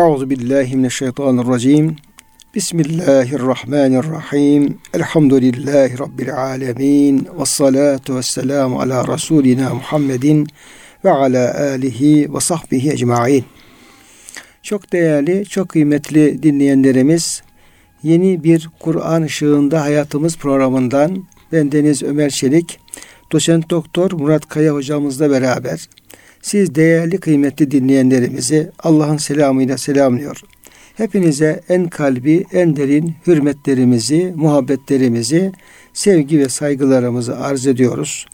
Euzu billahi mineşşeytanirracim. Bismillahirrahmanirrahim. Elhamdülillahi rabbil alamin. Ves salatu vesselamu ala rasulina Muhammedin ve ala alihi ve sahbihi ecmaîn. Çok değerli, çok kıymetli dinleyenlerimiz, yeni bir Kur'an ışığında hayatımız programından ben Deniz Ömer Çelik, doçent doktor Murat Kaya hocamızla beraber siz değerli kıymetli dinleyenlerimizi Allah'ın selamıyla selamlıyor. Hepinize en kalbi, en derin hürmetlerimizi, muhabbetlerimizi, sevgi ve saygılarımızı arz ediyoruz.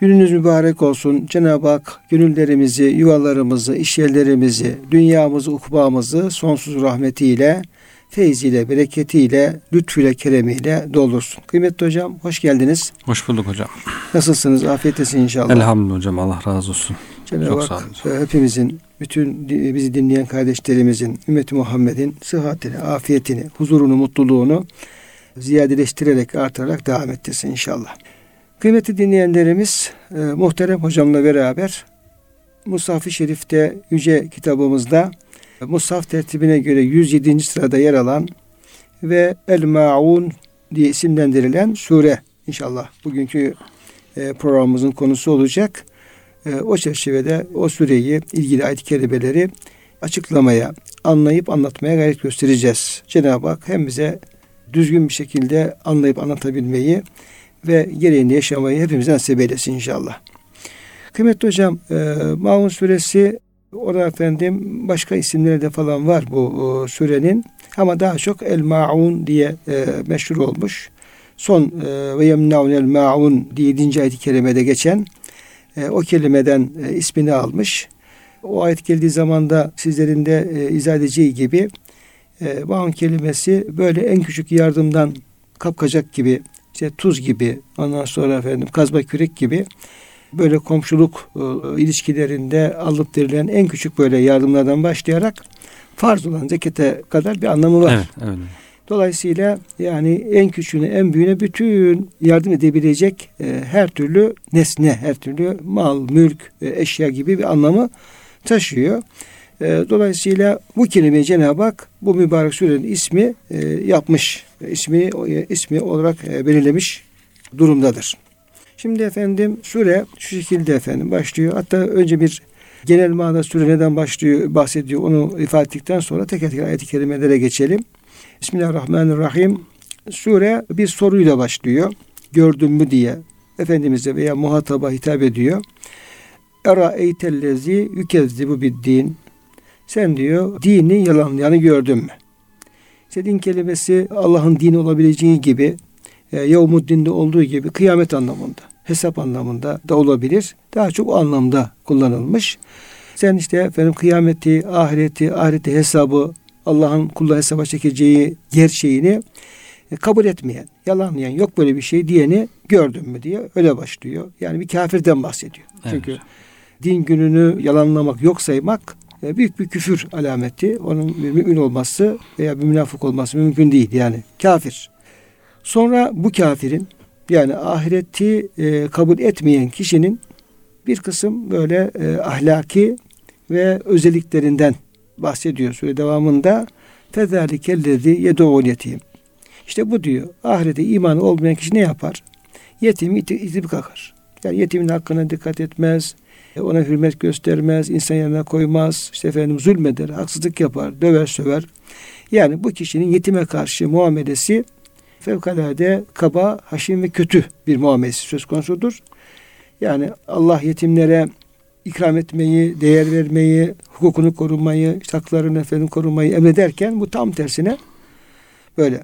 Gününüz mübarek olsun. Cenab-ı Hak gönüllerimizi, yuvalarımızı, işyerlerimizi, dünyamızı, ukbamızı sonsuz rahmetiyle, feyziyle, bereketiyle, lütfüyle, keremiyle doldursun. Kıymetli hocam hoş geldiniz. Hoş bulduk hocam. Nasılsınız? Afiyettesin inşallah. Elhamdülillah hocam. Allah razı olsun. Cenab-ı Hak e, hepimizin, bütün bizi dinleyen kardeşlerimizin, ümmeti Muhammed'in sıhhatini, afiyetini, huzurunu, mutluluğunu ziyadeleştirerek, artarak devam ettirsin inşallah. Kıymetli dinleyenlerimiz, e, muhterem hocamla beraber Mushaf-ı Şerif'te, Yüce kitabımızda Mushaf tertibine göre 107. sırada yer alan ve El-Ma'un diye isimlendirilen sure inşallah bugünkü e, programımızın konusu olacak. E, o çerçevede o sureyi, ilgili ayet-i kerimeleri açıklamaya, anlayıp anlatmaya gayret göstereceğiz. Cenab-ı Hak hem bize düzgün bir şekilde anlayıp anlatabilmeyi ve gereğini yaşamayı hepimize nasip eylesin inşallah. Kıymetli hocam, e, Maun suresi orada efendim başka isimleri de falan var bu o, sürenin ama daha çok El Maun diye e, meşhur olmuş. Son e, ve yemnaun el maun diye 7. ayet-i kerimede geçen e, o kelimeden e, ismini almış. O ayet geldiği zaman da sizlerin de e, izah edeceği gibi e, maun kelimesi böyle en küçük yardımdan kapkacak gibi işte tuz gibi ondan sonra efendim kazma kürek gibi böyle komşuluk ilişkilerinde alıp verilen en küçük böyle yardımlardan başlayarak farz olan zekete kadar bir anlamı var. Evet, evet. Dolayısıyla yani en küçüğüne en büyüğüne bütün yardım edebilecek e, her türlü nesne, her türlü mal, mülk, e, eşya gibi bir anlamı taşıyor. E, dolayısıyla bu kelimeyi Cenab-ı Hak bu mübarek surenin ismi e, yapmış. ismi e, ismi olarak e, belirlemiş durumdadır. Şimdi efendim sure şu şekilde efendim başlıyor. Hatta önce bir genel manada sure neden başlıyor bahsediyor onu ifade ettikten sonra teker teker ayet-i kerimelere geçelim. Bismillahirrahmanirrahim. Sure bir soruyla başlıyor. Gördün mü diye Efendimiz'e veya muhataba hitap ediyor. Era eytellezi yükezzibu din. Sen diyor dini yalanlayanı gördün mü? İşte din kelimesi Allah'ın dini olabileceği gibi e, Yevmuddin'de olduğu gibi kıyamet anlamında, hesap anlamında da olabilir. Daha çok o anlamda kullanılmış. Sen işte efendim kıyameti, ahireti, ahireti hesabı, Allah'ın kulları hesaba çekeceği gerçeğini e, kabul etmeyen, yalanlayan, yok böyle bir şey diyeni gördün mü diye öyle başlıyor. Yani bir kafirden bahsediyor. Evet. Çünkü din gününü yalanlamak, yok saymak e, büyük bir küfür alameti. Onun bir mümin olması veya bir münafık olması mümkün değil. Yani kafir. Sonra bu kafirin yani ahireti e, kabul etmeyen kişinin bir kısım böyle e, ahlaki ve özelliklerinden bahsediyor sure devamında. Fezâlikellezi yedû'ul yetim. İşte bu diyor. Ahirete imanı olmayan kişi ne yapar? Yetimi itip kalkar. Yani yetimin hakkına dikkat etmez. E, ona hürmet göstermez. insan yanına koymaz. işte efendim zulmeder. Haksızlık yapar. Döver söver. Yani bu kişinin yetime karşı muamelesi fevkalade kaba, haşin ve kötü bir muamelesi söz konusudur. Yani Allah yetimlere ikram etmeyi, değer vermeyi, hukukunu korumayı, haklarını efendim korumayı emrederken bu tam tersine böyle.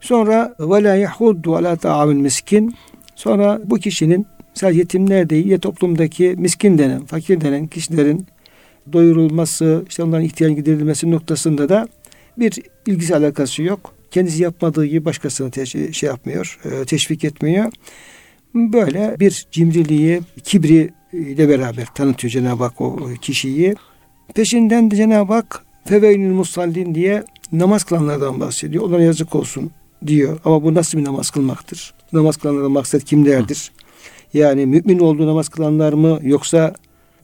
Sonra ve la yahuddu ala miskin. Sonra bu kişinin sadece yetimler değil, ya toplumdaki miskin denen, fakir denen kişilerin doyurulması, işte onların ihtiyacı giderilmesi noktasında da bir ilgisi alakası yok. Kendisi yapmadığı gibi başkasını te- şey yapmıyor, e, teşvik etmiyor. Böyle bir cimriliği, kibri ile beraber tanıtıyor Cenab-ı Hak o kişiyi. Peşinden de Cenab-ı Hak feveynül musallin diye namaz kılanlardan bahsediyor. Onlara yazık olsun diyor. Ama bu nasıl bir namaz kılmaktır? Namaz kılanlardan maksat kimlerdir? Yani mümin olduğu namaz kılanlar mı yoksa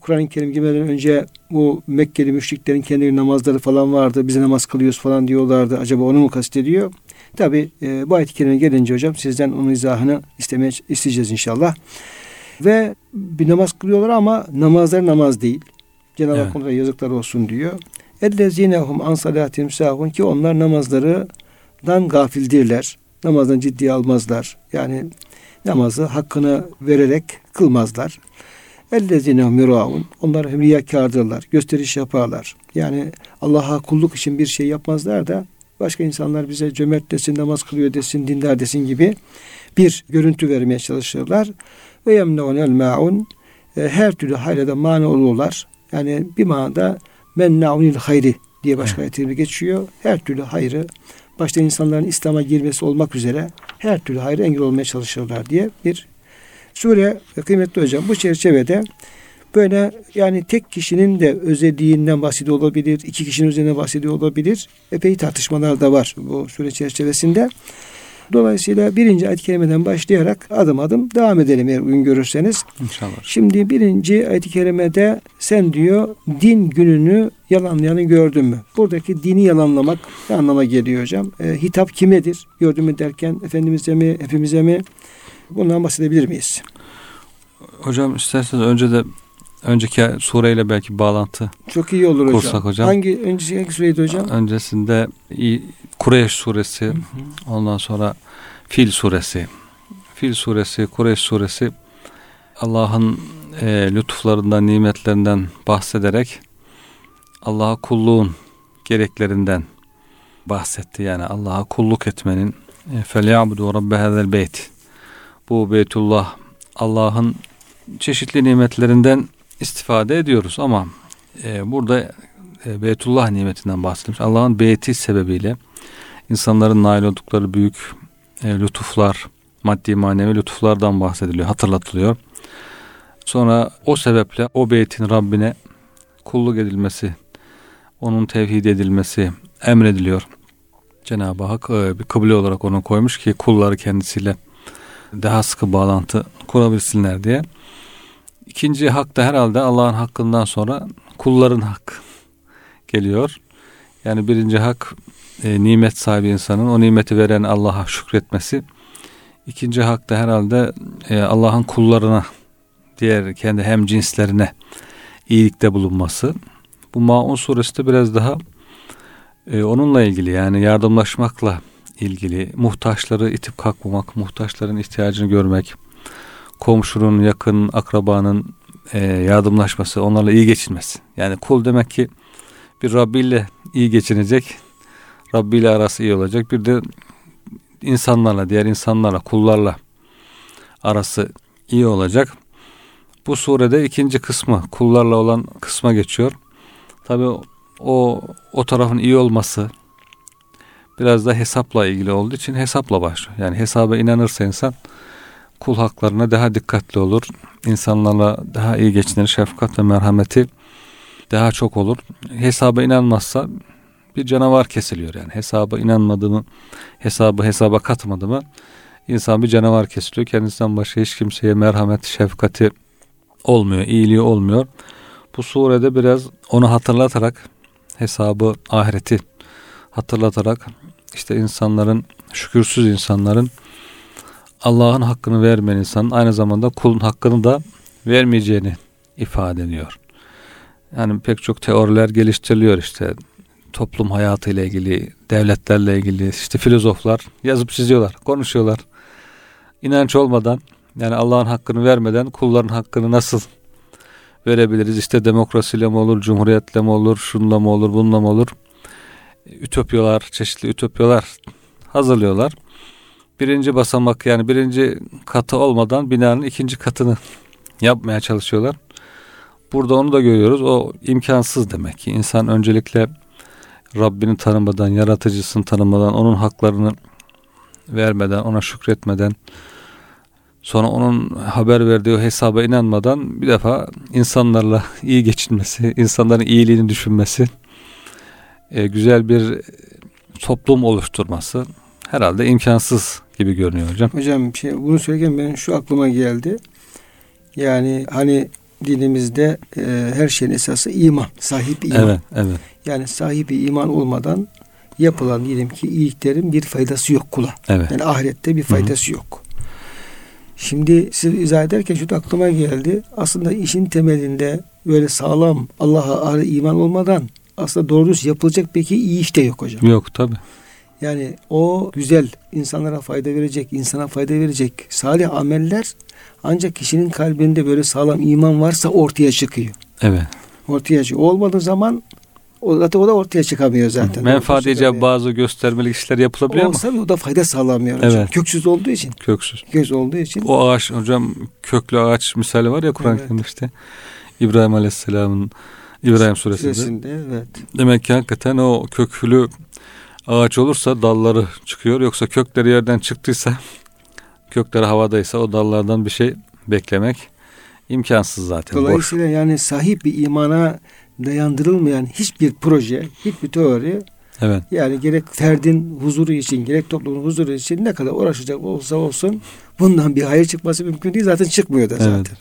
Kur'an-ı Kerim girmeden önce bu Mekkeli müşriklerin kendi namazları falan vardı. Bize namaz kılıyoruz falan diyorlardı. Acaba onu mu kastediyor? Tabi e, bu ayet-i kerime gelince hocam sizden onun izahını istemeye isteyeceğiz inşallah. Ve bir namaz kılıyorlar ama namazları namaz değil. Cenab-ı evet. Hak yazıklar olsun diyor. Ellezinehum an salatim sahun ki onlar namazlarından gafildirler. Namazdan ciddiye almazlar. Yani namazı hakkını vererek kılmazlar. Ellezinehum yuraun. Onlar hem riyakardırlar. Gösteriş yaparlar. Yani Allah'a kulluk için bir şey yapmazlar da başka insanlar bize cömert desin, namaz kılıyor desin, dindar desin gibi bir görüntü vermeye çalışırlar. Ve yemneunel ma'un e, her türlü hayrada mani olurlar. Yani bir manada mennaunil hayri diye başka evet. geçiyor. Her türlü hayrı başta insanların İslam'a girmesi olmak üzere her türlü hayrı engel olmaya çalışırlar diye bir sure kıymetli hocam bu çerçevede böyle yani tek kişinin de özelliğinden bahsediyor olabilir, iki kişinin üzerine bahsediyor olabilir. Epey tartışmalar da var bu süre çerçevesinde. Dolayısıyla birinci ayet-i kerimeden başlayarak adım adım devam edelim eğer uygun görürseniz. İnşallah. Şimdi birinci ayet-i kerimede sen diyor din gününü yalanlayanı gördün mü? Buradaki dini yalanlamak ne anlama geliyor hocam? E, hitap kimedir? Gördün mü derken Efendimiz'e mi, hepimize mi? Bundan bahsedebilir miyiz? Hocam isterseniz önce de önceki sureyle belki bağlantı çok iyi olur kursak hocam. hocam. Hangi önceki hangi sureydi hocam? Öncesinde Kureyş suresi, hı hı. ondan sonra Fil suresi. Fil suresi, Kureyş suresi Allah'ın e, lütuflarından, nimetlerinden bahsederek Allah'a kulluğun gereklerinden bahsetti. Yani Allah'a kulluk etmenin فَلْيَعْبُدُوا رَبَّ هَذَا beyt. Bu Beytullah Allah'ın çeşitli nimetlerinden istifade ediyoruz ama e, burada e, Beytullah nimetinden bahsedilmiş. Allah'ın beyti sebebiyle insanların nail oldukları büyük e, lütuflar, maddi manevi lütuflardan bahsediliyor, hatırlatılıyor. Sonra o sebeple o beytin Rabbine kulluk edilmesi, onun tevhid edilmesi emrediliyor. Cenab-ı Hak e, bir kıble olarak onu koymuş ki kulları kendisiyle daha sıkı bağlantı kurabilsinler diye. İkinci hak da herhalde Allah'ın hakkından sonra kulların hak geliyor. Yani birinci hak e, nimet sahibi insanın o nimeti veren Allah'a şükretmesi. İkinci hak da herhalde e, Allah'ın kullarına diğer kendi hem cinslerine iyilikte bulunması. Bu Maun suresi de biraz daha e, onunla ilgili yani yardımlaşmakla ilgili muhtaçları itip kalkmamak, muhtaçların ihtiyacını görmek, komşunun, yakın, akrabanın e, yardımlaşması, onlarla iyi geçinmesi. Yani kul demek ki bir Rabbi ile iyi geçinecek, Rabbi ile arası iyi olacak. Bir de insanlarla, diğer insanlarla, kullarla arası iyi olacak. Bu surede ikinci kısmı, kullarla olan kısma geçiyor. Tabi o o tarafın iyi olması biraz da hesapla ilgili olduğu için hesapla başlıyor. Yani hesaba inanırsa insan kul haklarına daha dikkatli olur. İnsanlarla daha iyi geçinir. Şefkat ve merhameti daha çok olur. Hesaba inanmazsa bir canavar kesiliyor yani. Hesaba inanmadı mı, hesabı hesaba katmadı mı insan bir canavar kesiliyor. Kendisinden başka hiç kimseye merhamet, şefkati olmuyor, iyiliği olmuyor. Bu surede biraz onu hatırlatarak hesabı, ahireti hatırlatarak işte insanların, şükürsüz insanların Allah'ın hakkını vermeyen insanın aynı zamanda kulun hakkını da vermeyeceğini ifade ediyor. Yani pek çok teoriler geliştiriliyor işte toplum hayatıyla ilgili, devletlerle ilgili işte filozoflar yazıp çiziyorlar, konuşuyorlar. İnanç olmadan yani Allah'ın hakkını vermeden kulların hakkını nasıl verebiliriz? İşte demokrasiyle mi olur, cumhuriyetle mi olur, şunla mı olur, bununla mı olur? Ütopyalar, çeşitli ütopyalar hazırlıyorlar birinci basamak yani birinci katı olmadan binanın ikinci katını yapmaya çalışıyorlar. Burada onu da görüyoruz. O imkansız demek ki. insan öncelikle Rabbini tanımadan, yaratıcısını tanımadan, onun haklarını vermeden, ona şükretmeden, sonra onun haber verdiği hesaba inanmadan bir defa insanlarla iyi geçinmesi, insanların iyiliğini düşünmesi, e, güzel bir toplum oluşturması herhalde imkansız gibi görünüyor hocam. Hocam şey, bunu söylerken ben şu aklıma geldi. Yani hani dinimizde e, her şeyin esası iman, sahip iman. Evet, evet. Yani sahibi iman olmadan yapılan diyelim ki iyiliklerin bir faydası yok kula. Evet. Yani ahirette bir faydası Hı-hı. yok. Şimdi siz izah ederken şu aklıma geldi. Aslında işin temelinde böyle sağlam Allah'a iman olmadan aslında doğru yapılacak peki iyi iş de yok hocam. Yok tabi. Yani o güzel insanlara fayda verecek, insana fayda verecek salih ameller ancak kişinin kalbinde böyle sağlam iman varsa ortaya çıkıyor. Evet. Ortaya çıkıyor. Olmadığı zaman o zaten o da ortaya çıkamıyor zaten. Menfaat icabı bazı göstermelik işler yapılabiliyor ama. Olsa o da fayda sağlamıyor hocam. Evet. Köksüz olduğu için. Köksüz. Köksüz olduğu için. O ağaç hocam köklü ağaç misali var ya Kur'an evet. işte. İbrahim Aleyhisselam'ın İbrahim suresinde. suresinde evet. Demek ki hakikaten o köklü ağaç olursa dalları çıkıyor. Yoksa kökleri yerden çıktıysa kökleri havadaysa o dallardan bir şey beklemek imkansız zaten. Dolayısıyla boş. yani sahip bir imana dayandırılmayan hiçbir proje, hiçbir teori Evet. Yani gerek ferdin huzuru için, gerek toplumun huzuru için ne kadar uğraşacak olsa olsun bundan bir hayır çıkması mümkün değil. Zaten çıkmıyor da zaten. Evet.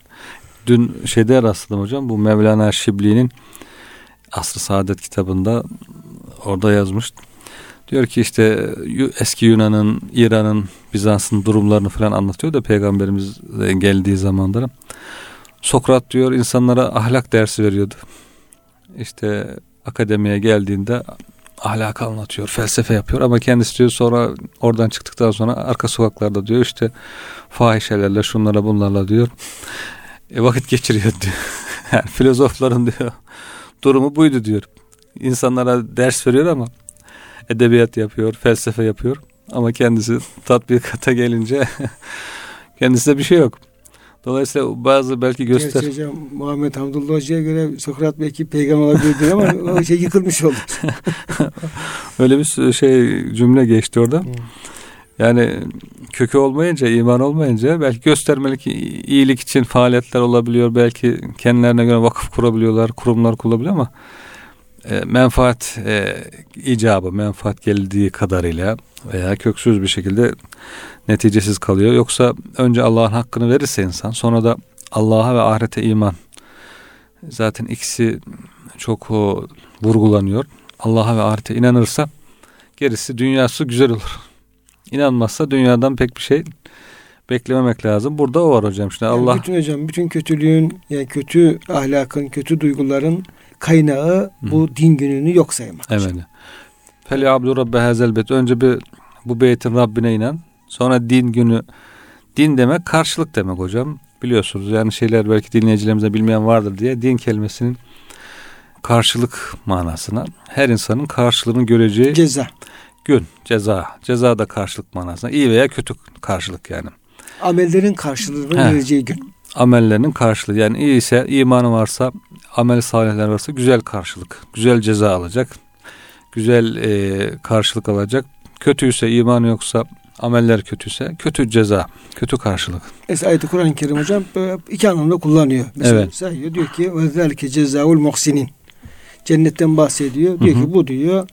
Dün şeyde rastladım hocam bu Mevlana Şibli'nin Asr-ı Saadet kitabında orada yazmış. Diyor ki işte eski Yunan'ın, İran'ın, Bizans'ın durumlarını falan anlatıyor da peygamberimiz geldiği zamanlara. Sokrat diyor insanlara ahlak dersi veriyordu. İşte akademiye geldiğinde ahlak anlatıyor, felsefe yapıyor ama kendisi diyor sonra oradan çıktıktan sonra arka sokaklarda diyor işte fahişelerle şunlara bunlarla diyor e, vakit geçiriyor diyor. Yani filozofların diyor durumu buydu diyor. İnsanlara ders veriyor ama edebiyat yapıyor, felsefe yapıyor ama kendisi tatbikata gelince kendisinde bir şey yok. Dolayısıyla bazı belki göster... Gerçi hocam Muhammed Hamdullah Hoca'ya göre Sokrat belki peygamber olabilir ama o şey yıkılmış oldu. Öyle bir şey cümle geçti orada. Hmm. Yani kökü olmayınca, iman olmayınca belki göstermelik iyilik için faaliyetler olabiliyor. Belki kendilerine göre vakıf kurabiliyorlar, kurumlar kurabiliyor ama e, menfaat e, icabı, menfaat geldiği kadarıyla veya köksüz bir şekilde neticesiz kalıyor. Yoksa önce Allah'ın hakkını verirse insan sonra da Allah'a ve ahirete iman. Zaten ikisi çok o, vurgulanıyor. Allah'a ve ahirete inanırsa gerisi dünyası güzel olur. İnanmazsa dünyadan pek bir şey beklememek lazım. Burada o var hocam. Şimdi yani Allah bütün hocam bütün kötülüğün yani kötü ahlakın, kötü duyguların kaynağı Hı. bu din gününü yok saymak. Evet. Feli abdu rabbe hazel bet. Önce bir bu beytin Rabbine inan. Sonra din günü. Din demek karşılık demek hocam. Biliyorsunuz yani şeyler belki dinleyicilerimize bilmeyen vardır diye din kelimesinin karşılık manasına her insanın karşılığını göreceği ceza gün ceza ceza da karşılık manasına iyi veya kötü karşılık yani amellerin karşılığını He. vereceği gün amellerinin karşılığı yani iyi ise imanı varsa amel salihler varsa güzel karşılık güzel ceza alacak güzel e, karşılık alacak kötüyse imanı yoksa ameller kötüyse kötü ceza, kötü karşılık. Es ayeti Kur'an-ı Kerim hocam iki anlamda kullanıyor. Mesela evet. sayıyor diyor ki ve zelke cezaul muhsinin. Cennetten bahsediyor. Diyor hı hı. ki bu diyor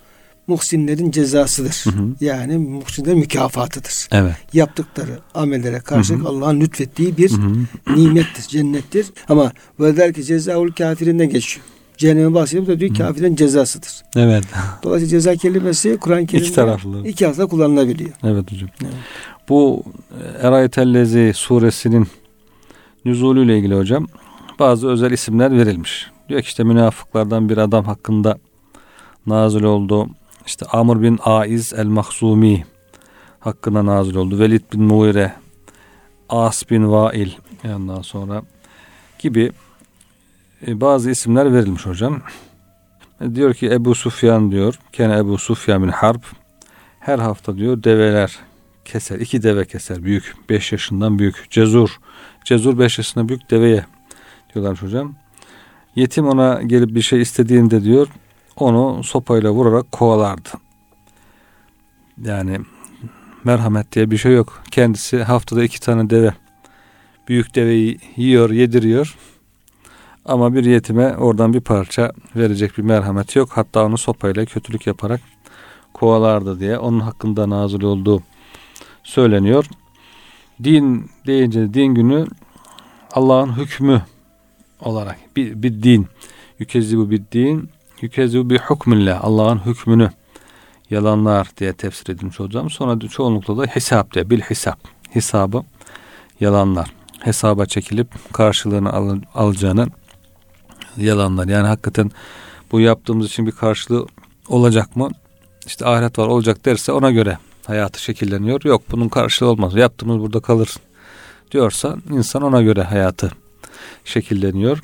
muhsinlerin cezasıdır. Hı hı. Yani muhsinlerin mükafatıdır. Evet. Yaptıkları amellere karşılık Allah'ın lütfettiği bir hı hı. nimettir, cennettir. Ama ve zelke cezaul kafirinde geçiyor. Cehenneme bahsediyor. Bu da diyor kafirin cezasıdır. Evet. Dolayısıyla ceza kelimesi Kur'an-ı Kerim'de iki taraflı. İki taraflı kullanılabiliyor. Evet hocam. Evet. Bu Erayetellezi suresinin nüzulüyle ilgili hocam bazı özel isimler verilmiş. Diyor ki işte münafıklardan bir adam hakkında nazil oldu. İşte Amr bin Aiz el-Mahzumi hakkında nazil oldu. Velid bin Muire, As bin Vail ondan sonra gibi e, bazı isimler verilmiş hocam. E, diyor ki Ebu Sufyan diyor. Kene Ebu Sufyan bin Harp. Her hafta diyor develer keser. iki deve keser. Büyük. Beş yaşından büyük. Cezur. Cezur beş yaşında büyük deveye diyorlar hocam. Yetim ona gelip bir şey istediğinde diyor onu sopayla vurarak kovalardı. Yani merhamet diye bir şey yok. Kendisi haftada iki tane deve büyük deveyi yiyor, yediriyor. Ama bir yetime oradan bir parça verecek bir merhamet yok. Hatta onu sopayla kötülük yaparak kovalardı diye onun hakkında nazil olduğu söyleniyor. Din deyince din günü Allah'ın hükmü olarak bir, bir din yükezzibu bir din yükezzibu bir hükmünle Allah'ın hükmünü yalanlar diye tefsir edilmiş olacağım. Sonra çoğunlukla da hesap diye bil hesap hesabı yalanlar hesaba çekilip karşılığını al, alacağını yalanlar. Yani hakikaten bu yaptığımız için bir karşılığı olacak mı? İşte ahiret var olacak derse ona göre hayatı şekilleniyor. Yok bunun karşılığı olmaz. Yaptığımız burada kalır diyorsa insan ona göre hayatı şekilleniyor.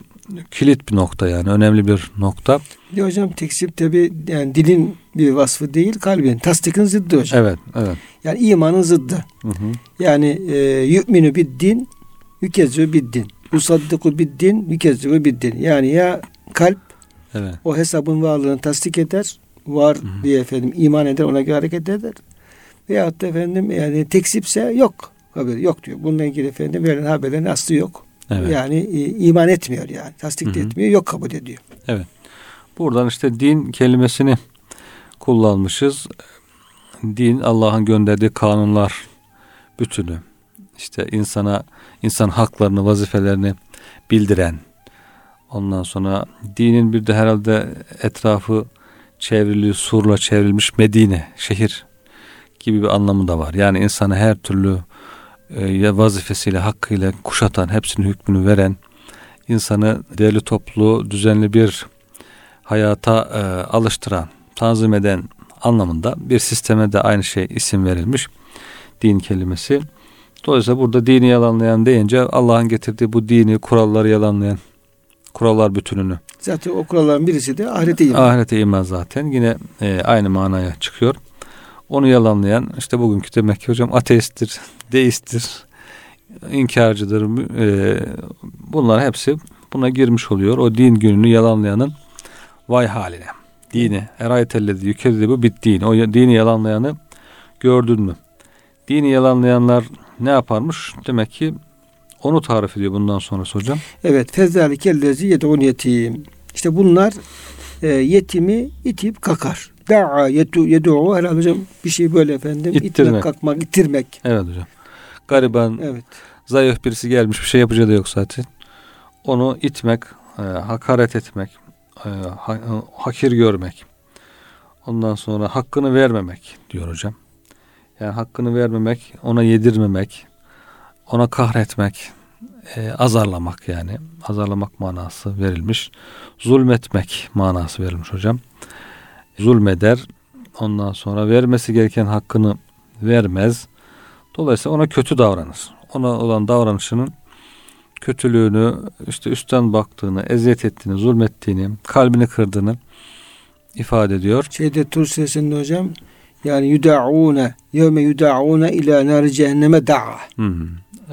Kilit bir nokta yani önemli bir nokta. Bir hocam tekzip tabi yani dilin bir vasfı değil kalbin. Tasdikin zıddı hocam. Evet, evet. Yani imanın zıddı. Hı hı. Yani e, yu'minu bid din yükezzu bid din. Usaddiku bid din yükezzu bid din. Yani ya kalp evet. o hesabın varlığını tasdik eder. Var hı hı. diye efendim iman eder ona göre hareket eder. Veyahut da efendim yani tekzipse yok. Haberi yok diyor. Bununla ilgili efendim verilen haberlerin aslı yok. Evet. Yani e, iman etmiyor yani. Tasdik de etmiyor. Yok kabul ediyor. Evet. Buradan işte din kelimesini kullanmışız. Din Allah'ın gönderdiği kanunlar bütünü. İşte insana insan haklarını, vazifelerini bildiren. Ondan sonra dinin bir de herhalde etrafı çevrili, surla çevrilmiş Medine, şehir gibi bir anlamı da var. Yani insana her türlü e, vazifesiyle, hakkıyla kuşatan, hepsinin hükmünü veren, insanı değerli toplu, düzenli bir hayata e, alıştıran, tanzim eden anlamında bir sisteme de aynı şey isim verilmiş. Din kelimesi. Dolayısıyla burada dini yalanlayan deyince Allah'ın getirdiği bu dini, kuralları yalanlayan, kurallar bütününü. Zaten o kuralların birisi de ahirete iman. Ahirete iman zaten. Yine e, aynı manaya çıkıyor. Onu yalanlayan işte bugünkü demek ki hocam ateisttir, deisttir, inkarcıdır. E, bunlar hepsi buna girmiş oluyor. O din gününü yalanlayanın vay haline. Dini. Erayetellezi yükezdi bu bit din. O dini yalanlayanı gördün mü? Dini yalanlayanlar ne yaparmış? Demek ki onu tarif ediyor bundan sonra hocam. Evet. Fezzâlikellezi yed'un yetim. İşte bunlar e, yetimi itip kakar. Da'a yedu yedu'u herhalde hocam bir şey böyle efendim. İttirmek. İtmek, kalkmak, ittirmek. Evet hocam. Gariban, evet. zayıf birisi gelmiş bir şey yapacağı da yok zaten. Onu itmek, e, hakaret etmek, e, ha, e, hakir görmek. Ondan sonra hakkını vermemek diyor hocam. Yani hakkını vermemek, ona yedirmemek, ona kahretmek, e, azarlamak yani. Azarlamak manası verilmiş. Zulmetmek manası verilmiş hocam zulmeder. Ondan sonra vermesi gereken hakkını vermez. Dolayısıyla ona kötü davranır. Ona olan davranışının kötülüğünü, işte üstten baktığını, eziyet ettiğini, zulmettiğini, kalbini kırdığını ifade ediyor. Şeyde Tur sesinde hocam yani yuda'une yevme yuda'une ila nar cehenneme da'a.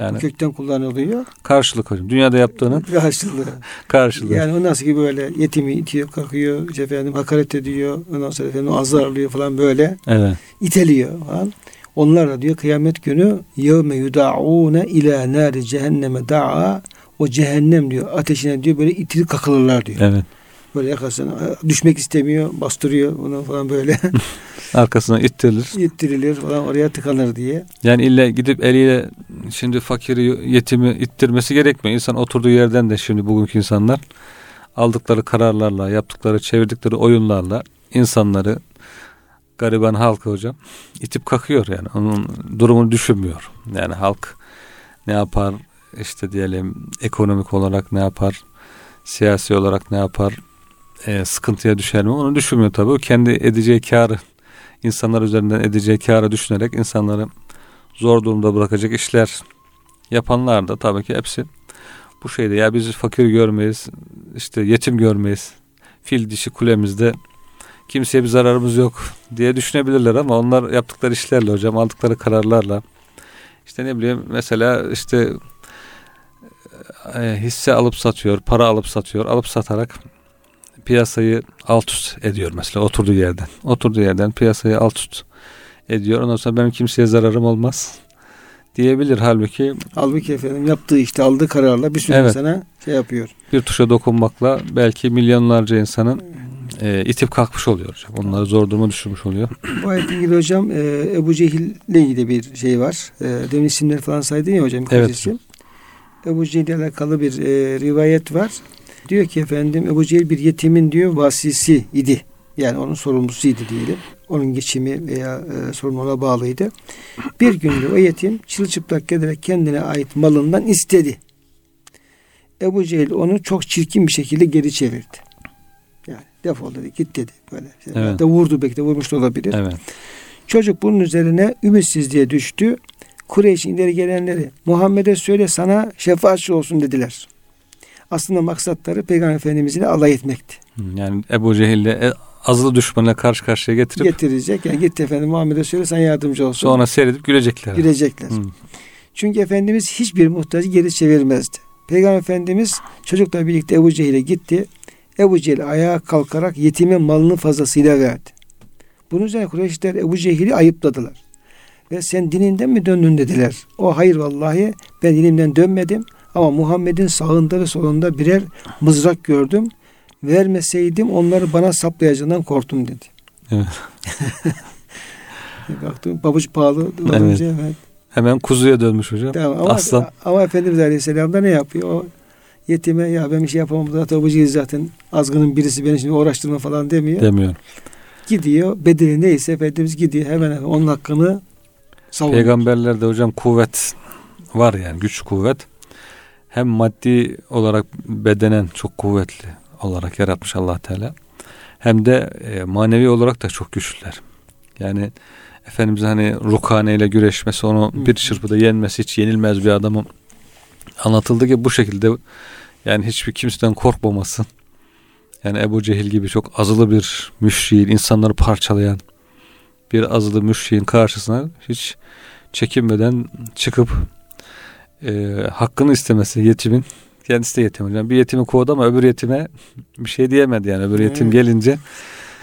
Yani kökten kullanılıyor. Karşılık hocam. Dünyada yaptığının karşılığı. karşılığı. Yani o nasıl ki böyle yetimi itiyor, kalkıyor, işte efendim hakaret ediyor, ondan sonra efendim azarlıyor falan böyle. Evet. İteliyor falan. Onlar da diyor kıyamet günü yevme yuda'une ila nari cehenneme da'a o cehennem diyor ateşine diyor böyle itilip kakılırlar diyor. Evet. Böyle yakasına düşmek istemiyor, bastırıyor onu falan böyle. Arkasına ittirilir. İttirilir falan oraya tıkanır diye. Yani illa gidip eliyle şimdi fakiri, yetimi ittirmesi gerekmiyor. İnsan oturduğu yerden de şimdi bugünkü insanlar aldıkları kararlarla, yaptıkları, çevirdikleri oyunlarla insanları gariban halkı hocam itip kakıyor yani. Onun durumunu düşünmüyor. Yani halk ne yapar işte diyelim ekonomik olarak ne yapar siyasi olarak ne yapar e, sıkıntıya düşer mi onu düşünmüyor tabii. O kendi edeceği karı insanlar üzerinden edeceği karı düşünerek insanları zor durumda bırakacak işler yapanlar da tabii ki hepsi bu şeyde. Ya biz fakir görmeyiz işte yetim görmeyiz. Fil dişi kulemizde kimseye bir zararımız yok diye düşünebilirler ama onlar yaptıkları işlerle hocam aldıkları kararlarla işte ne bileyim mesela işte e, hisse alıp satıyor, para alıp satıyor, alıp satarak piyasayı alt üst ediyor mesela oturduğu yerden. Oturduğu yerden piyasayı alt üst ediyor. Ondan sonra benim kimseye zararım olmaz diyebilir halbuki. Halbuki efendim yaptığı işte aldığı kararla bir sürü evet, insana şey yapıyor. Bir tuşa dokunmakla belki milyonlarca insanın e, itip kalkmış oluyor hocam. Onları zor duruma düşürmüş oluyor. Bu ayetin ilgili hocam e, Ebu Cehil'le ilgili bir şey var. E, demin isimleri falan saydın ya hocam. Evet. Isim. Ebu Cehil'le alakalı bir e, rivayet var. Diyor ki efendim Ebu Cehil bir yetimin diyor vasisi idi. Yani onun sorumlusuydu diyelim. Onun geçimi veya e, sorumluluğuna bağlıydı. Bir gün diyor o yetim çırılçıplak giderek kendine ait malından istedi. Ebu Cehil onu çok çirkin bir şekilde geri çevirdi. Yani defol dedi git dedi böyle. Evet. De vurdu belki de vurmuş da olabilir. Evet. Çocuk bunun üzerine ümitsizliğe düştü. Kureyş'in ileri gelenleri Muhammed'e söyle sana şefaatçi olsun dediler. Aslında maksatları Peygamber Efendimiz ile alay etmekti. Yani Ebu Cehil'le e, azılı düşmanla karşı karşıya getirip getirecek. Yani git efendim Muhammed'e söyle sen yardımcı olsun. Sonra seyredip gülecekler. Gülecekler. Hmm. Çünkü Efendimiz hiçbir muhtacı geri çevirmezdi. Peygamber Efendimiz çocukla birlikte Ebu Cehil'e gitti. Ebu Cehil ayağa kalkarak yetimin malını fazlasıyla verdi. Bunun üzerine Kureyşler Ebu Cehil'i ayıpladılar. Ve sen dininden mi döndün dediler. O hayır vallahi ben dinimden dönmedim. Ama Muhammed'in sağında ve solunda birer mızrak gördüm. Vermeseydim onları bana saplayacağından korktum dedi. Evet. Baktım pabuç pahalı. Evet. evet. Hemen kuzuya dönmüş hocam. Tamam, ama, Aslan. Ama Efendimiz Aleyhisselam da ne yapıyor? O yetime ya ben bir şey yapamam zaten bu zaten azgının birisi beni şimdi uğraştırma falan demiyor. Demiyor. Gidiyor bedeli neyse Efendimiz gidiyor hemen onun hakkını savunuyor. Peygamberlerde hocam kuvvet var yani güç kuvvet. Hem maddi olarak bedenen çok kuvvetli olarak yaratmış allah Teala. Hem de e, manevi olarak da çok güçlüler. Yani Efendimiz hani Rukane ile güreşmesi onu bir çırpıda yenmesi hiç yenilmez bir adamın anlatıldı ki bu şekilde yani hiçbir kimseden korkmaması yani Ebu Cehil gibi çok azılı bir müşriğin insanları parçalayan bir azılı müşriğin karşısına hiç çekinmeden çıkıp e, hakkını istemesi yetimin kendisi de yetim hocam. Bir yetimi kovdu ama öbür yetime bir şey diyemedi yani öbür yetim gelince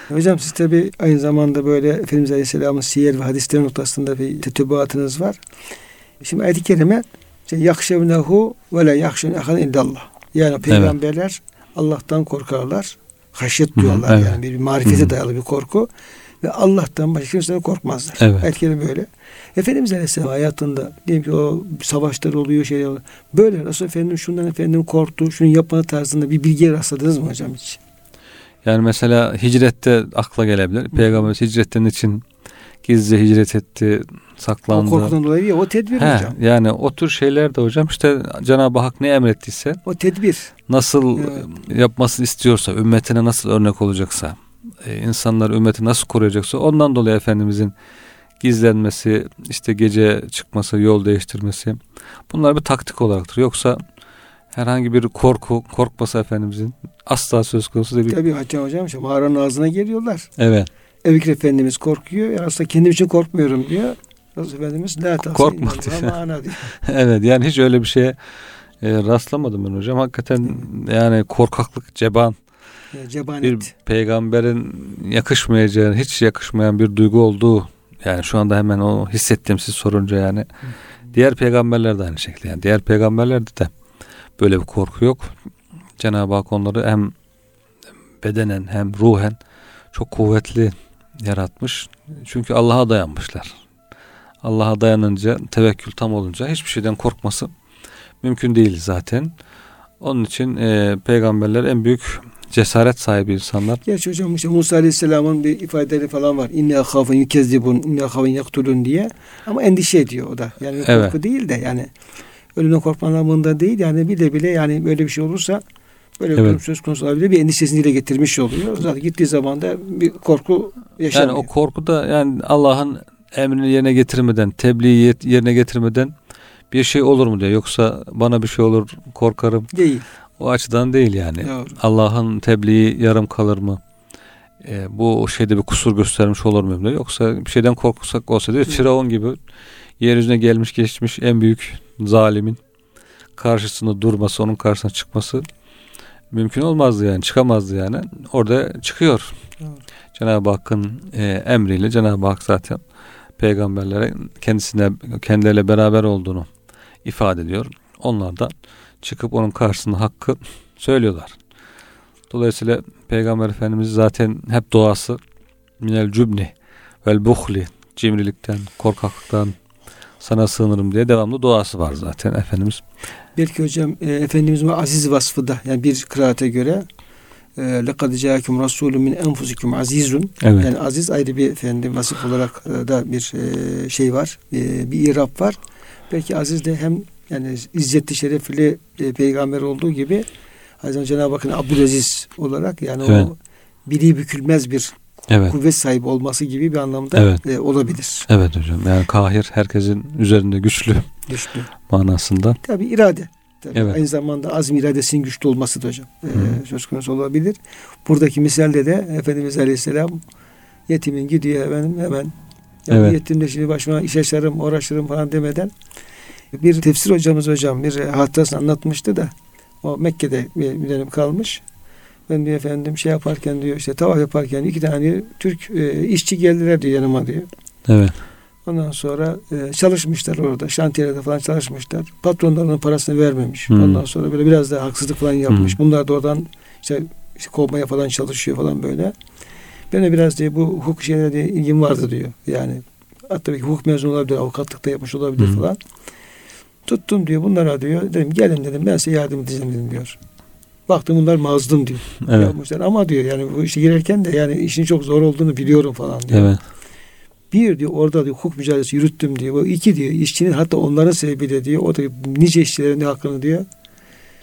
Hocam siz tabi aynı zamanda böyle Efendimiz Aleyhisselam'ın siyer ve hadisleri noktasında bir tetübatınız var. Şimdi ayet-i kerime yakşevnehu ve la yakşevne ahan illallah. Yani peygamberler evet. Allah'tan korkarlar. Haşyet diyorlar evet. yani bir marifete Hı-hı. dayalı bir korku. Ve Allah'tan başka kimseden korkmazlar. Evet. Ayet kerime böyle. Efendimiz Aleyhisselam hayatında diyelim ki o savaşlar oluyor şeyler oluyor. Böyle Resul Efendim şundan efendim korktu, şunu yapma tarzında bir bilgiye rastladınız mı hocam hiç? Yani mesela hicrette akla gelebilir. Peygamber hicretten için gizli hicret etti, saklandı. O korkudan dolayı ya, o tedbir He, hocam. Yani o tür şeyler de hocam işte Cenab-ı Hak ne emrettiyse o tedbir. Nasıl evet. yapmasını istiyorsa, ümmetine nasıl örnek olacaksa, e, insanlar ümmeti nasıl koruyacaksa ondan dolayı Efendimizin gizlenmesi, işte gece çıkması, yol değiştirmesi bunlar bir taktik olaraktır. Yoksa herhangi bir korku, korkması Efendimizin asla söz konusu değil. Tabii Hacı Hocam işte mağaranın ağzına geliyorlar. Evet. Ebu Efendimiz korkuyor. Yani aslında kendim için korkmuyorum diyor. Resul Efendimiz la Korkma diyor. evet yani hiç öyle bir şeye e, rastlamadım ben hocam. Hakikaten yani korkaklık, ceban. Cebanet. Bir peygamberin yakışmayacağı, hiç yakışmayan bir duygu olduğu yani şu anda hemen o hissettiğim siz sorunca yani. Diğer peygamberler de aynı şekilde. Yani diğer peygamberlerde de böyle bir korku yok. Cenab-ı Hak onları hem bedenen hem ruhen çok kuvvetli yaratmış. Çünkü Allah'a dayanmışlar. Allah'a dayanınca, tevekkül tam olunca hiçbir şeyden korkması mümkün değil zaten. Onun için e, peygamberler en büyük cesaret sahibi insanlar. Gerçi hocam işte Musa Aleyhisselam'ın bir ifadeleri falan var. İnne akhavın yükezzibun, inne akhavın yaktulun diye. Ama endişe ediyor o da. Yani korku evet. değil de yani ölümden korkma anlamında değil. Yani bile bile yani böyle bir şey olursa böyle evet. bir söz konusu olabilir. Bir endişesini dile getirmiş oluyor. Zaten gittiği zaman da bir korku yaşamıyor. Yani o korku da yani Allah'ın emrini yerine getirmeden, tebliği yerine getirmeden bir şey olur mu diye. Yoksa bana bir şey olur korkarım. Değil. O açıdan değil yani. Allah'ın tebliği yarım kalır mı? E, bu şeyde bir kusur göstermiş olur mu? Yoksa bir şeyden korksak olsa diyor. Firavun gibi yeryüzüne gelmiş geçmiş en büyük zalimin karşısında durması, onun karşısına çıkması mümkün olmazdı yani. Çıkamazdı yani. Orada çıkıyor. Evet. Cenab-ı Hakk'ın e, emriyle Cenab-ı Hak zaten peygamberlere kendisine kendileriyle beraber olduğunu ifade ediyor. Onlar da çıkıp onun karşısında hakkı söylüyorlar. Dolayısıyla Peygamber Efendimiz zaten hep doğası minel cübni vel buhli cimrilikten, korkaklıktan, sana sığınırım diye devamlı duası var zaten Efendimiz. Belki hocam e, Efendimizin aziz vasfı da yani bir kıraate göre لَقَدْ جَاكُمْ رَسُولٌ مِنْ اَنْفُسِكُمْ azizun. Evet. Yani aziz ayrı bir efendim vasıf olarak e, da bir e, şey var. E, bir irap var. Belki aziz de hem yani izzetli şerefli e, peygamber olduğu gibi Hazreti Cenab-ı Hakk'ın Abdülaziz olarak yani Evet. o biri bükülmez bir Evet. kuvvet sahibi olması gibi bir anlamda Evet. e, olabilir. Evet hocam. Yani kahir herkesin üzerinde güçlü Güçlü. manasında. Tabi irade. Tabii Evet. Aynı zamanda azm iradesinin güçlü olması da hocam e, söz konusu olabilir. Buradaki misalde de Efendimiz Aleyhisselam yetimin gidiyor efendim hemen ya Evet. yetimle şimdi başıma iş açarım, uğraşırım falan demeden bir tefsir hocamız hocam bir hatırasını anlatmıştı da o Mekke'de bir, bir dönem kalmış. Ben diyor efendim şey yaparken diyor işte tavaf yaparken iki tane Türk e, işçi geldiler diyor yanıma diyor. Evet. Ondan sonra e, çalışmışlar orada. Şantiyede falan çalışmışlar. Patronlarının parasını vermemiş. Hmm. Ondan sonra böyle biraz da haksızlık falan yapmış. Hmm. Bunlar da oradan işte, işte kovmaya falan çalışıyor falan böyle. Ben de biraz diye bu hukuk şeylerine de ilgim vardı diyor. Yani hatta belki hukuk mezunu olabilir, avukatlık da yapmış olabilir Hmm. falan. Tuttum diyor bunlara diyor. Dedim gelin dedim ben size yardım edeceğim dedim diyor. Baktım bunlar mazlum diyor. Evet. Yapmışlar ama diyor yani bu işe girerken de yani işin çok zor olduğunu biliyorum falan diyor. Evet. Bir diyor orada diyor hukuk mücadelesi yürüttüm diyor. Bu iki diyor işçinin hatta onların sebebiyle diyor o da nice işçilerin de hakkını diyor.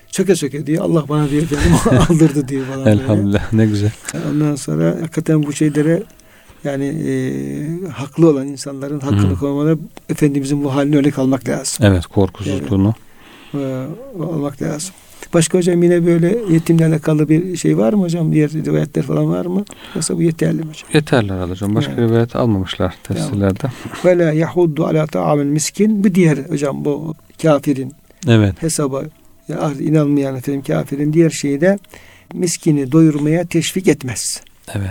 Söke söke diyor Allah bana diyor efendim aldırdı diyor falan. böyle. Elhamdülillah ne güzel. Ondan sonra hakikaten bu şeylere yani e, haklı olan insanların hakkını Hı. korumada Efendimizin bu halini örnek almak lazım. Evet korkusuzluğunu. E, almak lazım. Başka hocam yine böyle yetimlerle alakalı bir şey var mı hocam? Diğer rivayetler falan var mı? Yoksa bu yeterli mi hocam? Yeterli herhalde hocam. Başka Evet. rivayet almamışlar tefsirlerde. Ve la yahuddu ala ta'amil miskin. Bu diğer hocam bu kafirin Evet. hesaba ya ahir inanmayan efendim kafirin diğer şeyi de miskini doyurmaya teşvik etmez. Evet.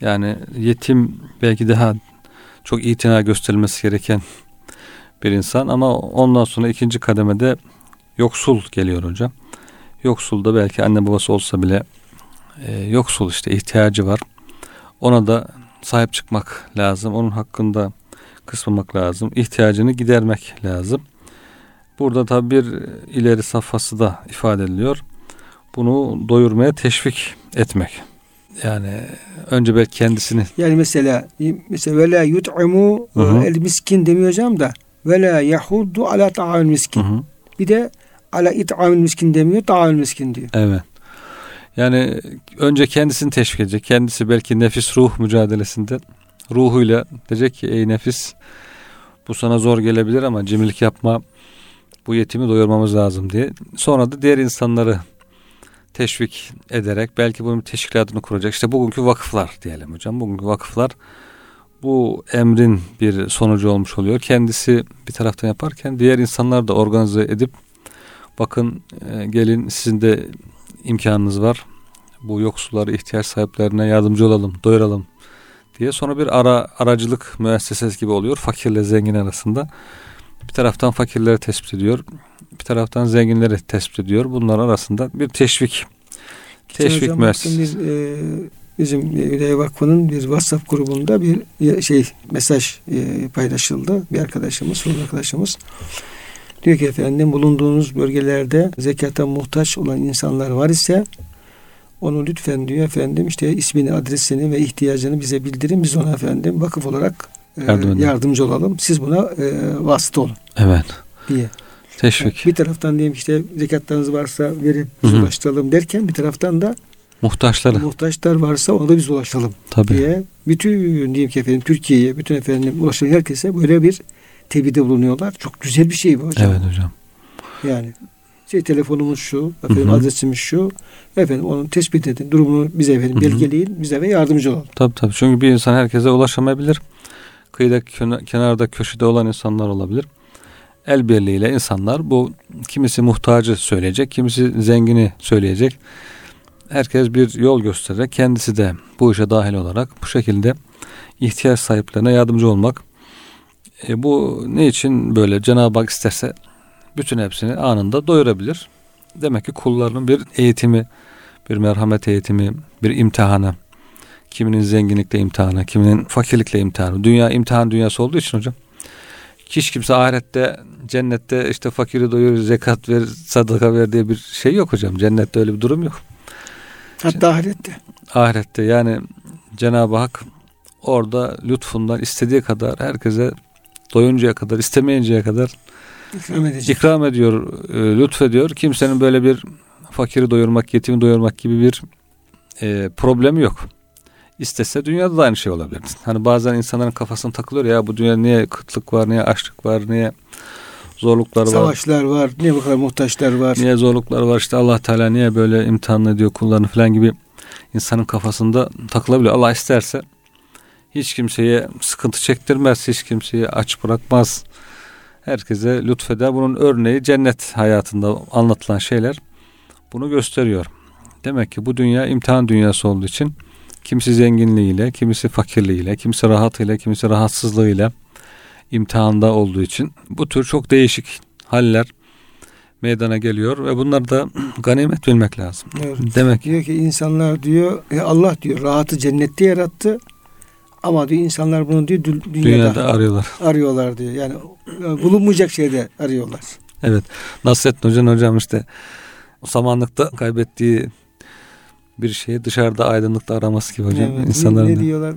Yani yetim belki daha çok itina gösterilmesi gereken bir insan ama ondan sonra ikinci kademede yoksul geliyor hocam. Yoksul da belki anne babası olsa bile e, yoksul işte ihtiyacı var. Ona da sahip çıkmak lazım. Onun hakkında kısmamak lazım. İhtiyacını gidermek lazım. Burada tabi bir ileri safhası da ifade ediliyor. Bunu doyurmaya teşvik etmek. Yani önce belki kendisini Yani mesela mesela ve la yut'imu el miskin demiyor hocam da ve la yahuddu ala ta'amil miskin. Hı hı. Bir de ala it'amil miskin demiyor ta'amil miskin diyor. Evet. Yani önce kendisini teşvik edecek. Kendisi belki nefis ruh mücadelesinde ruhuyla diyecek ki ey nefis bu sana zor gelebilir ama cimrilik yapma bu yetimi doyurmamız lazım diye. Sonra da diğer insanları teşvik ederek belki bunun bir teşkilatını kuracak. İşte bugünkü vakıflar diyelim hocam. Bugünkü vakıflar bu emrin bir sonucu olmuş oluyor. Kendisi bir taraftan yaparken diğer insanlar da organize edip bakın e, gelin sizin de imkanınız var. Bu yoksulları ihtiyaç sahiplerine yardımcı olalım, doyuralım diye sonra bir ara aracılık müessesesi gibi oluyor fakirle zengin arasında. Bir taraftan fakirleri tespit ediyor, bir taraftan zenginleri tespit ediyor. Bunlar arasında bir teşvik teşvik Hocam, müessesesi. Biz, e, bizim Hüdayi Vakfı'nın bir WhatsApp grubunda bir şey mesaj e, paylaşıldı. Bir arkadaşımız, sol arkadaşımız diyor ki efendim bulunduğunuz bölgelerde zekata muhtaç olan insanlar var ise onu lütfen diyor efendim işte ismini, adresini ve ihtiyacını bize bildirin. Biz ona efendim vakıf olarak e, Yardım yardımcı olalım. Siz buna e, vasıta olun Evet. diye. Teşvik. Bir taraftan diyelim işte zekatlarınız varsa verin biz Hı hı. ulaştıralım derken bir taraftan da Muhtaçları. muhtaçlar varsa ona da biz ulaşalım Tabii. diye bütün diyelim ki efendim Türkiye'ye bütün efendim ulaşan herkese böyle bir tebliğde bulunuyorlar. Çok güzel bir şey bu hocam. Evet hocam. Yani şey telefonumuz şu, efendim Hı hı. adresimiz şu. Efendim onu tespit edin, durumunu bize efendim Hı hı. belgeleyin, bize ve yardımcı olun. Tabii tabii. Çünkü bir insan herkese ulaşamayabilir. Kıyıda kenarda köşede olan insanlar olabilir. El birliğiyle insanlar bu kimisi muhtacı söyleyecek, kimisi zengini söyleyecek. Herkes bir yol göstererek kendisi de bu işe dahil olarak bu şekilde ihtiyaç sahiplerine yardımcı olmak. E, bu ne için böyle Cenab-ı Hak isterse bütün hepsini anında doyurabilir. Demek ki kullarının bir eğitimi, bir merhamet eğitimi, bir imtihanı, kiminin zenginlikle imtihanı, kiminin fakirlikle imtihanı. Dünya imtihan dünyası olduğu için hocam hiç kimse ahirette cennette işte fakiri doyur, zekat ver, sadaka ver diye bir şey yok hocam. Cennette öyle bir durum yok. Hatta ahirette. Ahirette yani Cenab-ı Hak orada lütfundan istediği kadar herkese doyuncaya kadar, istemeyinceye kadar ikram, edecek. ikram ediyor, e, lütfediyor. Kimsenin böyle bir fakiri doyurmak, yetimi doyurmak gibi bir e, problemi yok. İstese dünyada da aynı şey olabilir. Hani bazen insanların kafasına takılıyor ya bu dünyada niye kıtlık var, niye açlık var, niye zorluklar var. Savaşlar var, niye bu kadar muhtaçlar var. Niye zorluklar var işte Allah Teala niye böyle imtihan ediyor kullarını falan gibi insanın kafasında takılabiliyor. Allah isterse hiç kimseye sıkıntı çektirmez, hiç kimseyi aç bırakmaz. Herkese lütfeder. Bunun örneği cennet hayatında anlatılan şeyler bunu gösteriyor. Demek ki bu dünya imtihan dünyası olduğu için kimisi zenginliğiyle, kimisi fakirliğiyle, kimisi rahatıyla, kimisi rahatsızlığıyla imtihanda olduğu için bu tür çok değişik haller meydana geliyor ve bunları da ganimet bilmek lazım. Evet. Demek diyor ki insanlar diyor e Allah diyor rahatı cennette yarattı ama diyor insanlar bunu diyor dünyada, dünyada arıyorlar. Arıyorlar diyor. Yani e, bulunmayacak şeyde arıyorlar. Evet. Nasrettin Hoca'nın hocam işte samanlıkta kaybettiği bir şeyi dışarıda aydınlıkta araması gibi hocam. Evet, İnsanların ne diyorlar?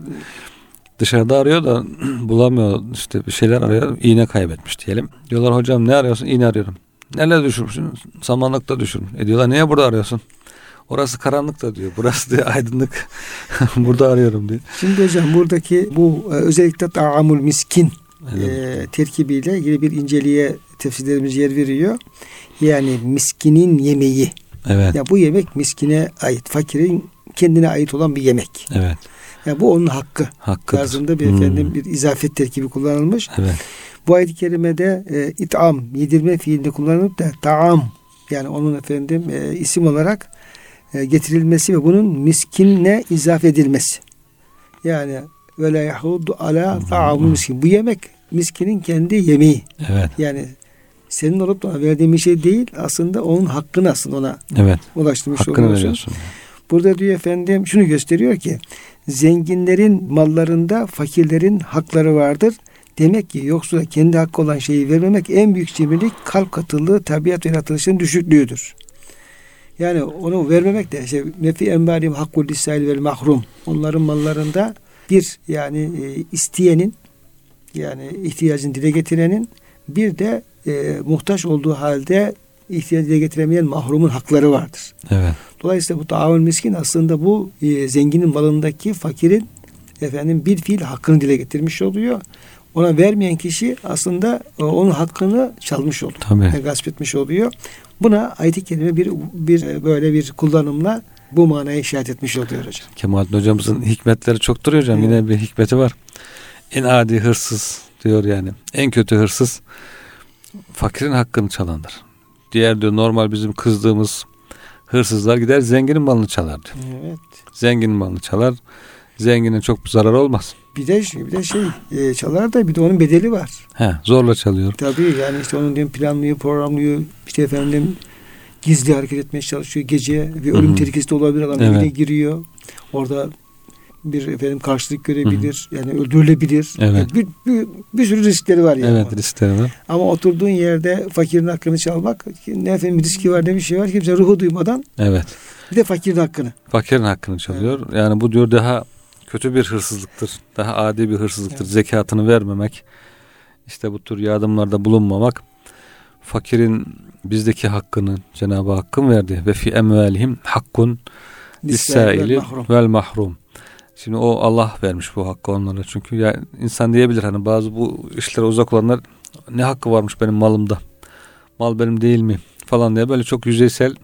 Dışarıda arıyor da bulamıyor işte bir şeyler arıyor. İğne kaybetmiş diyelim. Diyorlar hocam ne arıyorsun? İğne arıyorum. Nerede düşürmüşsün? Samanlıkta düşürmüş. E diyorlar niye burada arıyorsun? Orası karanlık da diyor. Burası diyor aydınlık. burada arıyorum diyor. Şimdi hocam buradaki bu e, özellikle ta'amul miskin evet. e, terkibiyle ilgili bir inceliğe tefsirlerimiz yer veriyor. Yani miskinin yemeği. Evet. Ya bu yemek miskine ait, fakirin kendine ait olan bir yemek. Evet. Ya bu onun hakkı. Hakkıdır. Tarzında bir hmm. efendim bir izafet terkibi kullanılmış. Evet. Bu ayet-i kerimede e, itam, yedirme fiilinde kullanılıp da taam yani onun efendim e, isim olarak e, getirilmesi ve bunun miskinle izafe edilmesi. Yani ve la yahudu ala ta'amul miskin. Bu yemek miskinin kendi yemeği. Evet. Yani senin olup da verdiğin bir şey değil aslında onun hakkını aslında ona evet. ulaştırmış hakkını oluyorsun. Veriyorsun. Burada diyor efendim şunu gösteriyor ki zenginlerin mallarında fakirlerin hakları vardır. Demek ki yoksula kendi hakkı olan şeyi vermemek en büyük cimrilik kalp katılığı, tabiat ve yaratılışın düşüklüğüdür. Yani onu vermemek de işte nefi enbalim hakkul lisail vel mahrum. Onların mallarında bir yani e, isteyenin yani ihtiyacını dile getirenin bir de e, muhtaç olduğu halde ihtiyacı dile getiremeyen mahrumun hakları vardır. Evet. Dolayısıyla bu taavun miskin aslında bu e, zenginin malındaki fakirin efendim bir fiil hakkını dile getirmiş oluyor. Ona vermeyen kişi aslında e, onun hakkını çalmış oluyor. Tabii. gasp etmiş oluyor. Buna ayet-i kerime bir, bir e, böyle bir kullanımla bu manaya işaret etmiş oluyor hocam. Kemalettin hocamızın hikmetleri çok duruyor hocam. Evet. Yine bir hikmeti var. En adi hırsız diyor yani. En kötü hırsız fakirin hakkını çalandır. Diğer diyor normal bizim kızdığımız hırsızlar gider zenginin malını çalar diyor. Evet. Zenginin malını çalar. Zenginin çok zarar olmaz. Bir de bir de şey e, çalar da bir de onun bedeli var. He, zorla çalıyor. Tabii yani işte onun diyorum planlıyor, programlıyor. İşte efendim gizli hareket etmeye çalışıyor gece. Bir ölüm tehlikesi de olabilir adam evet. evine giriyor. Orada bir efendim karşılık görebilir. Hı-hı. Yani öldürülebilir. Evet. Yani bir, bir, bir sürü riskleri var yani. Evet riskleri var. Ama oturduğun yerde fakirin hakkını çalmak ne efendim riski var ne bir şey var. Kimse ruhu duymadan. Evet. Bir de fakirin hakkını. Fakirin hakkını çalıyor. Evet. Yani bu diyor daha kötü bir hırsızlıktır. Daha adi bir hırsızlıktır. Evet. Zekatını vermemek. işte bu tür yardımlarda bulunmamak. Fakirin bizdeki hakkını Cenab-ı Hakk'ın verdi. Ve fi emvalihim hakkun lissaili vel mahrum. Şimdi o Allah vermiş bu hakkı onlara. Çünkü ya insan diyebilir hani bazı bu işlere uzak olanlar ne hakkı varmış benim malımda? Mal benim değil mi? Falan diye böyle çok yüzeysel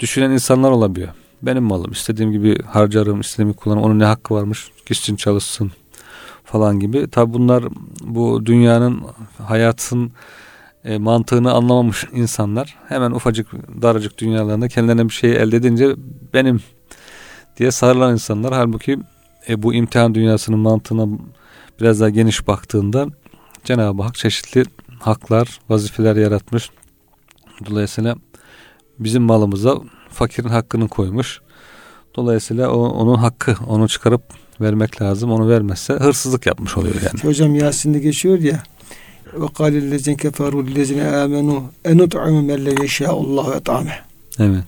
düşünen insanlar olabiliyor. Benim malım istediğim gibi harcarım, istediğim gibi kullanırım. Onun ne hakkı varmış? Gitsin çalışsın falan gibi. Tabi bunlar bu dünyanın hayatın e, mantığını anlamamış insanlar hemen ufacık daracık dünyalarında kendilerine bir şey elde edince benim diye sarılan insanlar. Halbuki e, bu imtihan dünyasının mantığına biraz daha geniş baktığında Cenab-ı Hak çeşitli haklar, vazifeler yaratmış. Dolayısıyla bizim malımıza fakirin hakkını koymuş. Dolayısıyla o, onun hakkı, onu çıkarıp vermek lazım. Onu vermezse hırsızlık yapmış oluyor yani. Hocam Yasin'de geçiyor ya Ve kâlellezine keferû lillezine âmenû enut'amu men le yeşâullâhu et'ame. Evet.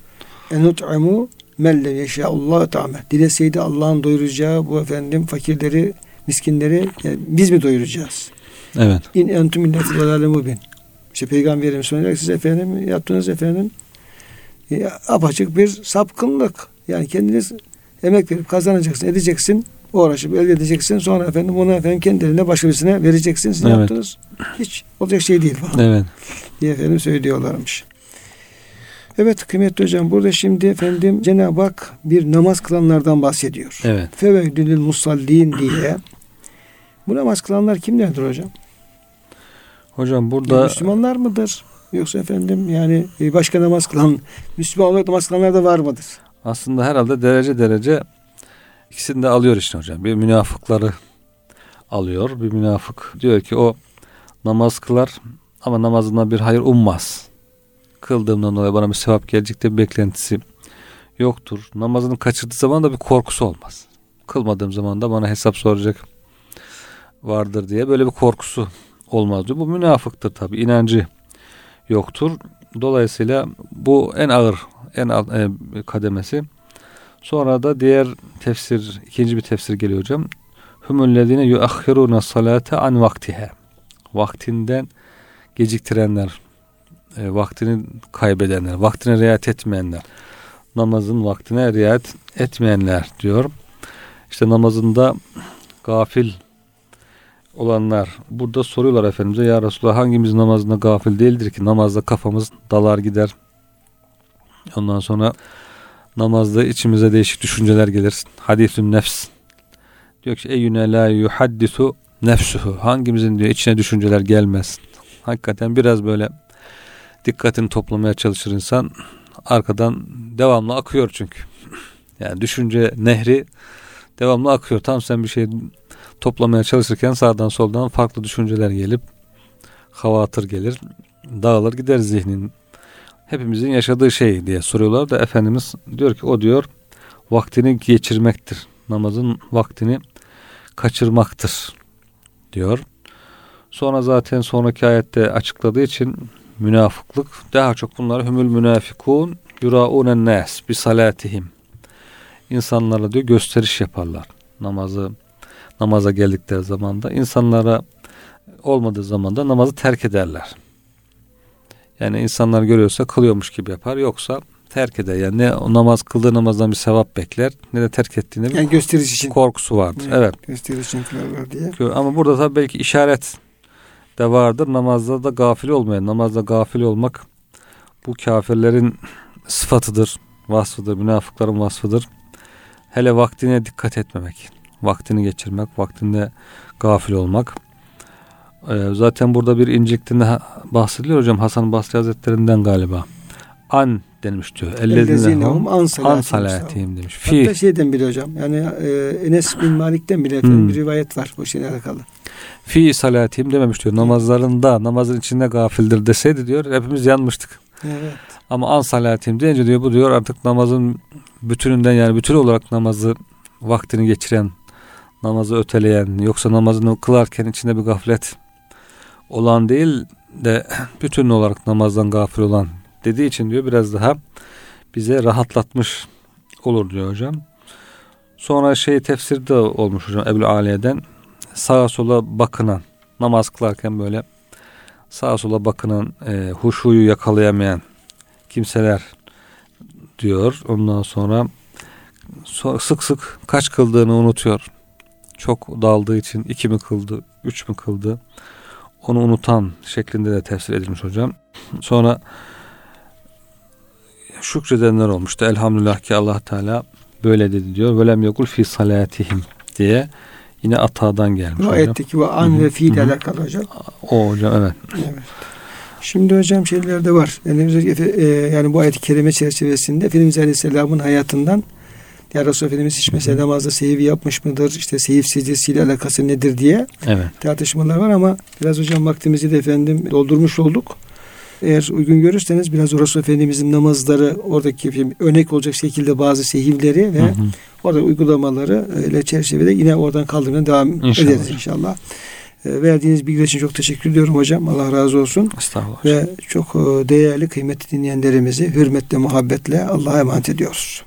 Enut'amu men le yeşâullâhu et'ame. Dileseydi Allah'ın doyuracağı bu efendim fakirleri, miskinleri yani biz mi doyuracağız? Evet. İn entum illeti dalâle mubin. İşte Peygamberimiz söyleyerek siz efendim yaptığınız efendim e, apaçık bir sapkınlık. Yani kendiniz emek verip kazanacaksın, edeceksin. Uğraşıp elde edeceksin. Sonra efendim onu efendim kendi eline başka birisine vereceksin. Siz Evet. yaptınız. Hiç olacak şey değil falan Evet. diye efendim söylüyorlarmış. Evet kıymetli hocam burada şimdi efendim Cenab-ı Hak bir namaz kılanlardan bahsediyor. Evet. Feveydülül musallin diye. Bu namaz kılanlar kimlerdir hocam? Hocam burada Müslümanlar mıdır? Yoksa efendim yani e, başka namaz kılan, Müslüman olarak namaz kılanlar da var mıdır? aslında herhalde derece derece ikisini de alıyor işte hocam. Bir münafıkları alıyor. Bir münafık diyor ki o namaz kılar ama namazından bir hayır ummaz. Kıldığımdan dolayı bana bir sevap gelecek de bir beklentisi yoktur. Namazını kaçırdığı zaman da bir korkusu olmaz. Kılmadığım zaman da bana hesap soracak vardır diye böyle bir korkusu olmaz diyor. Bu münafıktır tabi inancı yoktur. Dolayısıyla bu en ağır en alt e, kademesi. Sonra da diğer tefsir ikinci bir tefsir geliyor hocam. Humullezine yuahhiruna salate an vaktiha. Vaktinden geciktirenler, e, vaktini kaybedenler, vaktine riayet etmeyenler, namazın vaktine riayet etmeyenler diyor. İşte namazında gafil olanlar burada soruyorlar Efendimiz'e ya Resulallah hangimiz namazında gafil değildir ki? Namazda kafamız dalar gider. Ondan sonra namazda içimize değişik düşünceler gelir. Hadisün nefs diyor ki eyyüne la yuhaddisu nefsuhu. Hangimizin diyor içine düşünceler gelmez. Hakikaten biraz böyle dikkatini toplamaya çalışır insan arkadan devamlı akıyor çünkü. Yani düşünce nehri devamlı akıyor. Tam sen bir şey toplamaya çalışırken sağdan soldan farklı düşünceler gelip havatır gelir dağılır gider zihnin. Hepimizin yaşadığı şey diye soruyorlar da Efendimiz diyor ki o diyor vaktini geçirmektir. Namazın vaktini kaçırmaktır diyor. Sonra zaten sonraki ayette açıkladığı için münafıklık daha çok bunlar hümül münafikun yuraunen nas bi salatihim insanlarla diyor gösteriş yaparlar namazı namaza geldikleri zamanda insanlara olmadığı zamanda namazı terk ederler. Yani insanlar görüyorsa kılıyormuş gibi yapar yoksa terk eder. Yani ne o namaz kıldığı namazdan bir sevap bekler ne de terk ettiğinde bir Yani gösteriş için. korkusu vardır. Evet. Gösteriş için kılarlar diye. Ama burada tabii belki işaret de vardır. Namazda da gafil olmayan, namazda gafil olmak bu kafirlerin sıfatıdır, vasfıdır, münafıkların vasfıdır. Hele vaktine dikkat etmemek, vaktini geçirmek, vaktinde gafil olmak. Ee, zaten burada bir incikliğinde bahsediliyor hocam Hasan Basri Hazretlerinden galiba. An denmiş diyor. Ellezine hum an salatihim. demiş. Hatta Fi şeyden bile hocam yani e, Enes bin Malik'ten bile Hmm. bir rivayet var bu şeyle alakalı. Fi salatihim dememiş diyor. Namazlarında, namazın içinde gafildir deseydi diyor hepimiz yanmıştık. Evet. Ama an salatihim deyince diyor bu diyor artık namazın bütününden yani bütün olarak namazı vaktini geçiren, namazı öteleyen, yoksa namazını kılarken içinde bir gaflet olan değil de bütün olarak namazdan gafil olan dediği için diyor biraz daha bize rahatlatmış olur diyor hocam. Sonra şey tefsirde olmuş hocam Ebu Aliye'den sağa sola bakınan namaz kılarken böyle sağa sola bakınan e, huşuyu yakalayamayan kimseler diyor. Ondan sonra so- sık sık kaç kıldığını unutuyor. Çok daldığı için iki mi kıldı, üç mü kıldı onu unutan şeklinde de tefsir edilmiş hocam. Sonra şükredenler olmuştu. Elhamdülillah ki Allah Teala böyle dedi diyor. Velem yekul fi salatihim diye yine atadan gelmiş Bu hocam. ayetteki ve an ve fi ile hı hı. alakalı hocam. O hocam evet. Evet. Şimdi hocam şeyler de var. Özellikle, e, yani bu ayet-i kerime çerçevesinde Efendimiz Aleyhisselam'ın hayatından ya Resulullah Efendimiz hiç mesela namazda sehivi yapmış mıdır? İşte sehif secdesiyle alakası nedir diye Evet. tartışmalar var ama biraz hocam vaktimizi de efendim doldurmuş olduk. Eğer uygun görürseniz biraz Resul Efendimizin namazları oradaki örnek olacak şekilde bazı sehivleri ve Hı hı. orada uygulamaları ile çerçevede yine oradan kaldırmaya devam İnşallah. ederiz inşallah. E, verdiğiniz bilgiler için çok teşekkür ediyorum hocam. Allah razı olsun. Estağfurullah. Ve çok e, değerli, kıymetli dinleyenlerimizi hürmetle, muhabbetle Allah'a emanet ediyoruz.